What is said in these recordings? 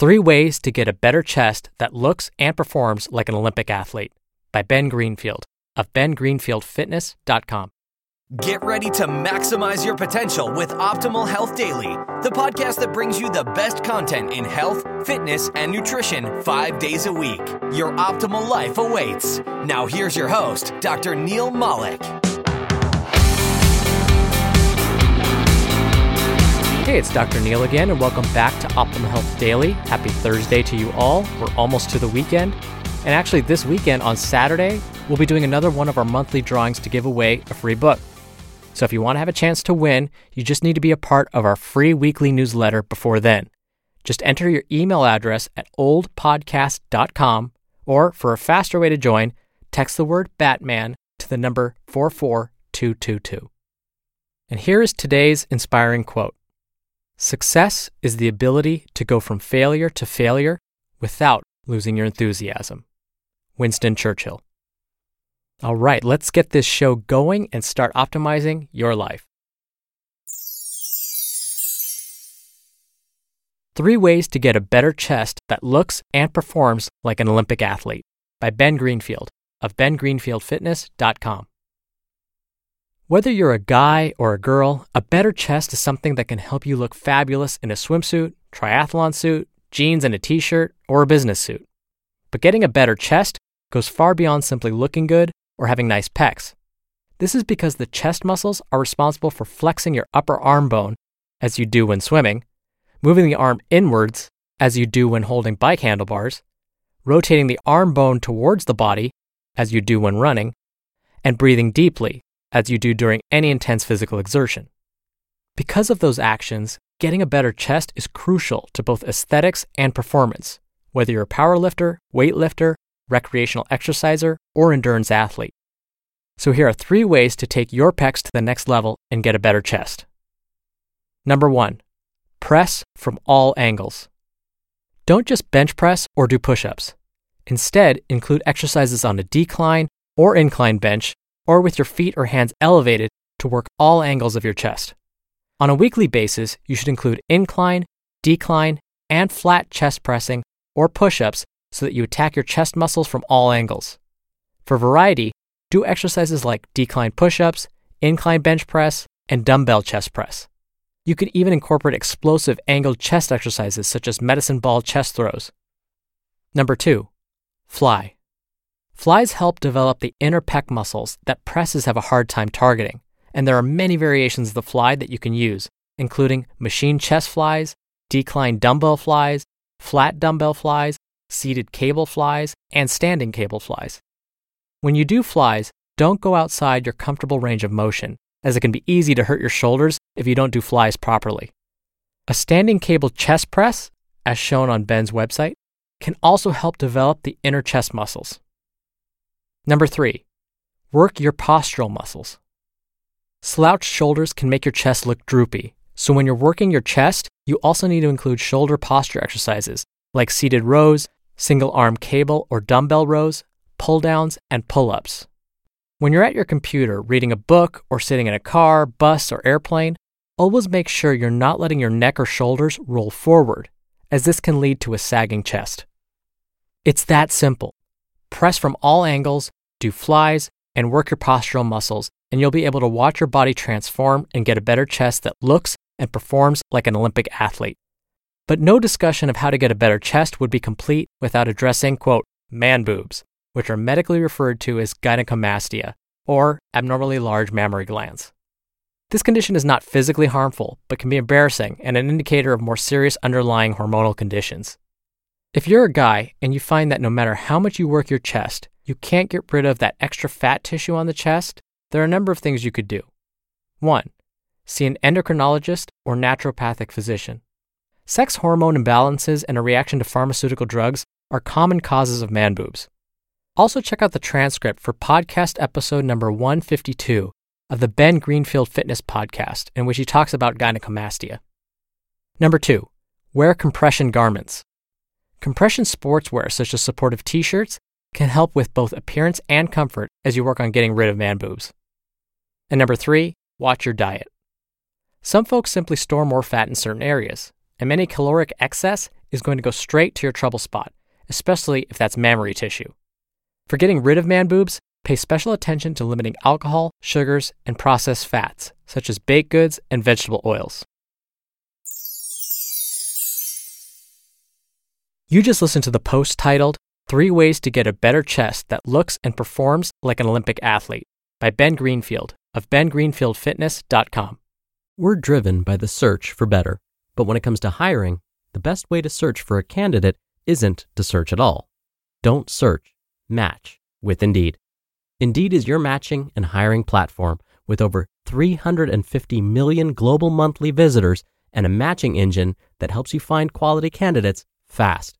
Three ways to get a better chest that looks and performs like an Olympic athlete by Ben Greenfield of bengreenfieldfitness.com. Get ready to maximize your potential with Optimal Health Daily, the podcast that brings you the best content in health, fitness, and nutrition five days a week. Your optimal life awaits. Now, here's your host, Dr. Neil Malik. Hey, it's Dr. Neil again, and welcome back to Optimal Health Daily. Happy Thursday to you all. We're almost to the weekend. And actually, this weekend on Saturday, we'll be doing another one of our monthly drawings to give away a free book. So if you want to have a chance to win, you just need to be a part of our free weekly newsletter before then. Just enter your email address at ohdpodcast.com, or for a faster way to join, text the word Batman to the number 44222. And here is today's inspiring quote Success is the ability to go from failure to failure without losing your enthusiasm. Winston Churchill. All right, let's get this show going and start optimizing your life. Three Ways to Get a Better Chest That Looks and Performs Like an Olympic Athlete by Ben Greenfield of bengreenfieldfitness.com. Whether you're a guy or a girl, a better chest is something that can help you look fabulous in a swimsuit, triathlon suit, jeans and a t shirt, or a business suit. But getting a better chest goes far beyond simply looking good or having nice pecs. This is because the chest muscles are responsible for flexing your upper arm bone, as you do when swimming, moving the arm inwards, as you do when holding bike handlebars, rotating the arm bone towards the body, as you do when running, and breathing deeply, as you do during any intense physical exertion. Because of those actions, getting a better chest is crucial to both aesthetics and performance, whether you're a powerlifter, weightlifter, recreational exerciser, or endurance athlete. So here are three ways to take your pecs to the next level and get a better chest. Number one, press from all angles. Don't just bench press or do push ups. Instead, include exercises on a decline or incline bench or with your feet or hands elevated to work all angles of your chest. On a weekly basis, you should include incline, decline, and flat chest pressing or push ups so that you attack your chest muscles from all angles. For variety, do exercises like decline push ups, incline bench press, and dumbbell chest press. You could even incorporate explosive angled chest exercises such as medicine ball chest throws. Number two, fly. Flies help develop the inner pec muscles that presses have a hard time targeting, and there are many variations of the fly that you can use, including machine chest flies, decline dumbbell flies, flat dumbbell flies, seated cable flies, and standing cable flies. When you do flies, don't go outside your comfortable range of motion, as it can be easy to hurt your shoulders if you don't do flies properly. A standing cable chest press, as shown on Ben's website, can also help develop the inner chest muscles. Number three, work your postural muscles. Slouched shoulders can make your chest look droopy, so when you're working your chest, you also need to include shoulder posture exercises like seated rows, single arm cable or dumbbell rows, pull downs, and pull ups. When you're at your computer reading a book or sitting in a car, bus, or airplane, always make sure you're not letting your neck or shoulders roll forward, as this can lead to a sagging chest. It's that simple. Press from all angles, do flies, and work your postural muscles, and you'll be able to watch your body transform and get a better chest that looks and performs like an Olympic athlete. But no discussion of how to get a better chest would be complete without addressing, quote, man boobs, which are medically referred to as gynecomastia, or abnormally large mammary glands. This condition is not physically harmful, but can be embarrassing and an indicator of more serious underlying hormonal conditions. If you're a guy and you find that no matter how much you work your chest, you can't get rid of that extra fat tissue on the chest, there are a number of things you could do. 1. See an endocrinologist or naturopathic physician. Sex hormone imbalances and a reaction to pharmaceutical drugs are common causes of man boobs. Also, check out the transcript for podcast episode number 152 of the Ben Greenfield Fitness Podcast, in which he talks about gynecomastia. Number two, wear compression garments. Compression sportswear, such as supportive t shirts, can help with both appearance and comfort as you work on getting rid of man boobs. And number three, watch your diet. Some folks simply store more fat in certain areas, and many caloric excess is going to go straight to your trouble spot, especially if that's mammary tissue. For getting rid of man boobs, pay special attention to limiting alcohol, sugars, and processed fats, such as baked goods and vegetable oils. You just listened to the post titled Three Ways to Get a Better Chest That Looks and Performs Like an Olympic Athlete by Ben Greenfield of bengreenfieldfitness.com. We're driven by the search for better, but when it comes to hiring, the best way to search for a candidate isn't to search at all. Don't search, match with Indeed. Indeed is your matching and hiring platform with over 350 million global monthly visitors and a matching engine that helps you find quality candidates fast.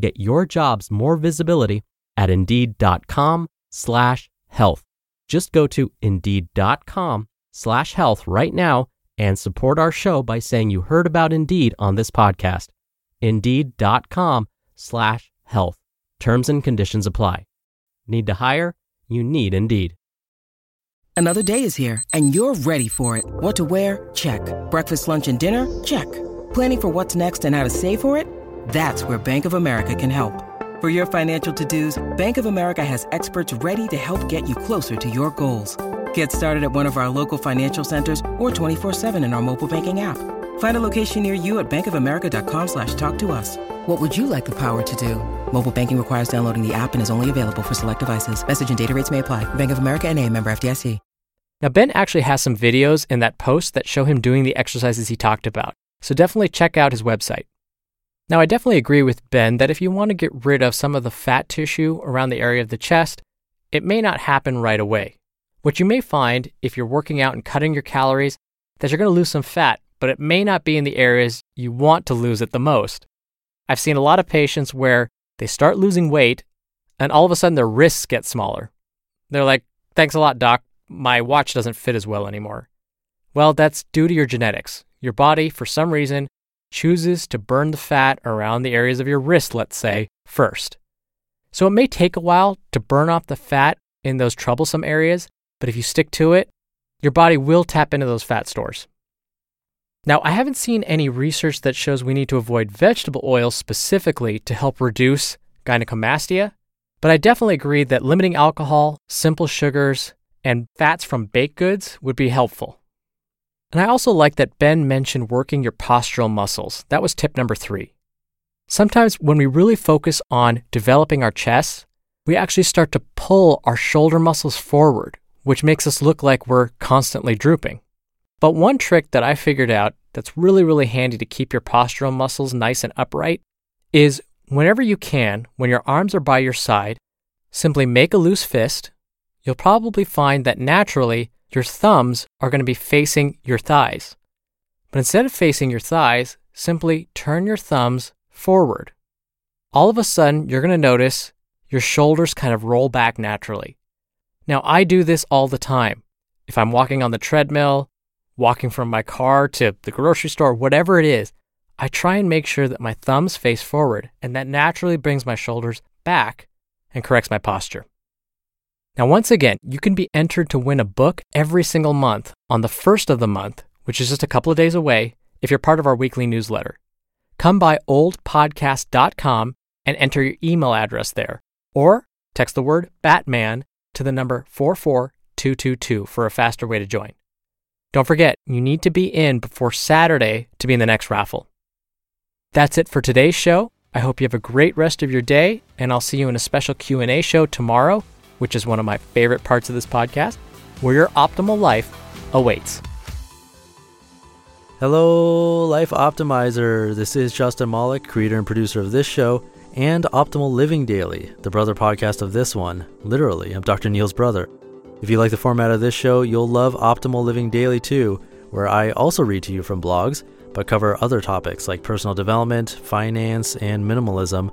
to get your jobs more visibility at indeed.com slash health. Just go to indeed.com slash health right now and support our show by saying you heard about Indeed on this podcast. Indeed.com slash health. Terms and conditions apply. Need to hire? You need Indeed. Another day is here and you're ready for it. What to wear? Check. Breakfast, lunch, and dinner? Check. Planning for what's next and how to save for it? That's where Bank of America can help. For your financial to-dos, Bank of America has experts ready to help get you closer to your goals. Get started at one of our local financial centers or 24-7 in our mobile banking app. Find a location near you at bankofamerica.com slash talk to us. What would you like the power to do? Mobile banking requires downloading the app and is only available for select devices. Message and data rates may apply. Bank of America and a member FDIC. Now, Ben actually has some videos in that post that show him doing the exercises he talked about, so definitely check out his website. Now, I definitely agree with Ben that if you want to get rid of some of the fat tissue around the area of the chest, it may not happen right away. What you may find if you're working out and cutting your calories, that you're going to lose some fat, but it may not be in the areas you want to lose it the most. I've seen a lot of patients where they start losing weight and all of a sudden their wrists get smaller. They're like, thanks a lot, doc. My watch doesn't fit as well anymore. Well, that's due to your genetics. Your body, for some reason, chooses to burn the fat around the areas of your wrist, let's say, first. So it may take a while to burn off the fat in those troublesome areas, but if you stick to it, your body will tap into those fat stores. Now, I haven't seen any research that shows we need to avoid vegetable oils specifically to help reduce gynecomastia, but I definitely agree that limiting alcohol, simple sugars, and fats from baked goods would be helpful. And I also like that Ben mentioned working your postural muscles. That was tip number three. Sometimes when we really focus on developing our chest, we actually start to pull our shoulder muscles forward, which makes us look like we're constantly drooping. But one trick that I figured out that's really, really handy to keep your postural muscles nice and upright is whenever you can, when your arms are by your side, simply make a loose fist. You'll probably find that naturally your thumbs are going to be facing your thighs. But instead of facing your thighs, simply turn your thumbs forward. All of a sudden, you're going to notice your shoulders kind of roll back naturally. Now, I do this all the time. If I'm walking on the treadmill, walking from my car to the grocery store, whatever it is, I try and make sure that my thumbs face forward, and that naturally brings my shoulders back and corrects my posture. Now, once again, you can be entered to win a book every single month on the first of the month, which is just a couple of days away, if you're part of our weekly newsletter. Come by ohdpodcast.com and enter your email address there, or text the word Batman to the number 44222 for a faster way to join. Don't forget, you need to be in before Saturday to be in the next raffle. That's it for today's show. I hope you have a great rest of your day, and I'll see you in a special Q&A show tomorrow, which is one of my favorite parts of this podcast, where your optimal life awaits. Hello, Life Optimizer. This is Justin Malik, creator and producer of this show and Optimal Living Daily, the brother podcast of this one. Literally, I'm Dr. Neil's brother. If you like the format of this show, you'll love Optimal Living Daily too, where I also read to you from blogs, but cover other topics like personal development, finance, and minimalism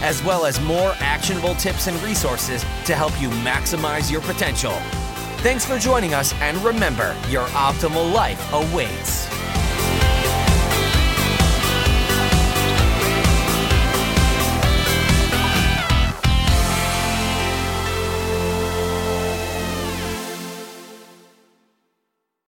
as well as more actionable tips and resources to help you maximize your potential. Thanks for joining us, and remember, your optimal life awaits.